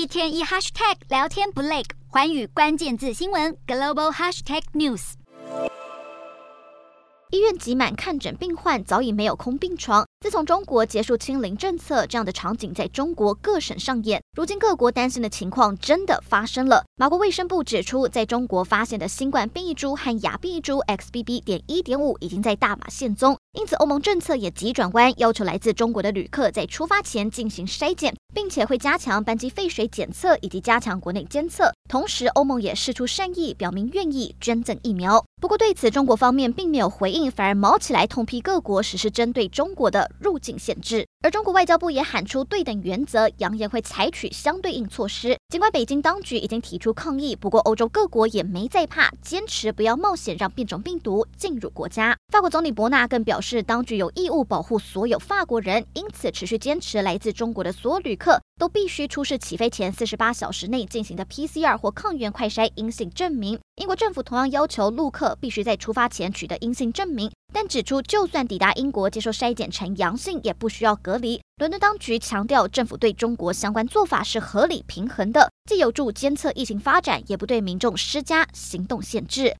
一天一 hashtag 聊天不累，寰宇关键字新闻 global hashtag news。医院挤满看诊病患，早已没有空病床。自从中国结束清零政策，这样的场景在中国各省上演。如今各国担心的情况真的发生了。马国卫生部指出，在中国发现的新冠变异株和亚变异株 XBB. 点一点五已经在大马现踪，因此欧盟政策也急转弯，要求来自中国的旅客在出发前进行筛检，并且会加强班机废水检测以及加强国内监测。同时，欧盟也释出善意，表明愿意捐赠疫苗。不过对此，中国方面并没有回应，反而毛起来痛批各国实施针对中国的入境限制。而中国外交部也喊出对等原则，扬言会采取相对应措施。尽管北京当局已经提出抗议，不过欧洲各国也没在怕，坚持不要冒险让变种病毒进入国家。法国总理伯纳更表示，当局有义务保护所有法国人，因此持续坚持来自中国的所有旅客都必须出示起飞前四十八小时内进行的 PCR 或抗原快筛阴性证明。英国政府同样要求陆客必须在出发前取得阴性证明，但指出就算抵达英国接受筛检呈阳性，也不需要隔离。伦敦当局强调，政府对中国相关做法是合理平衡的，既有助监测疫情发展，也不对民众施加行动限制。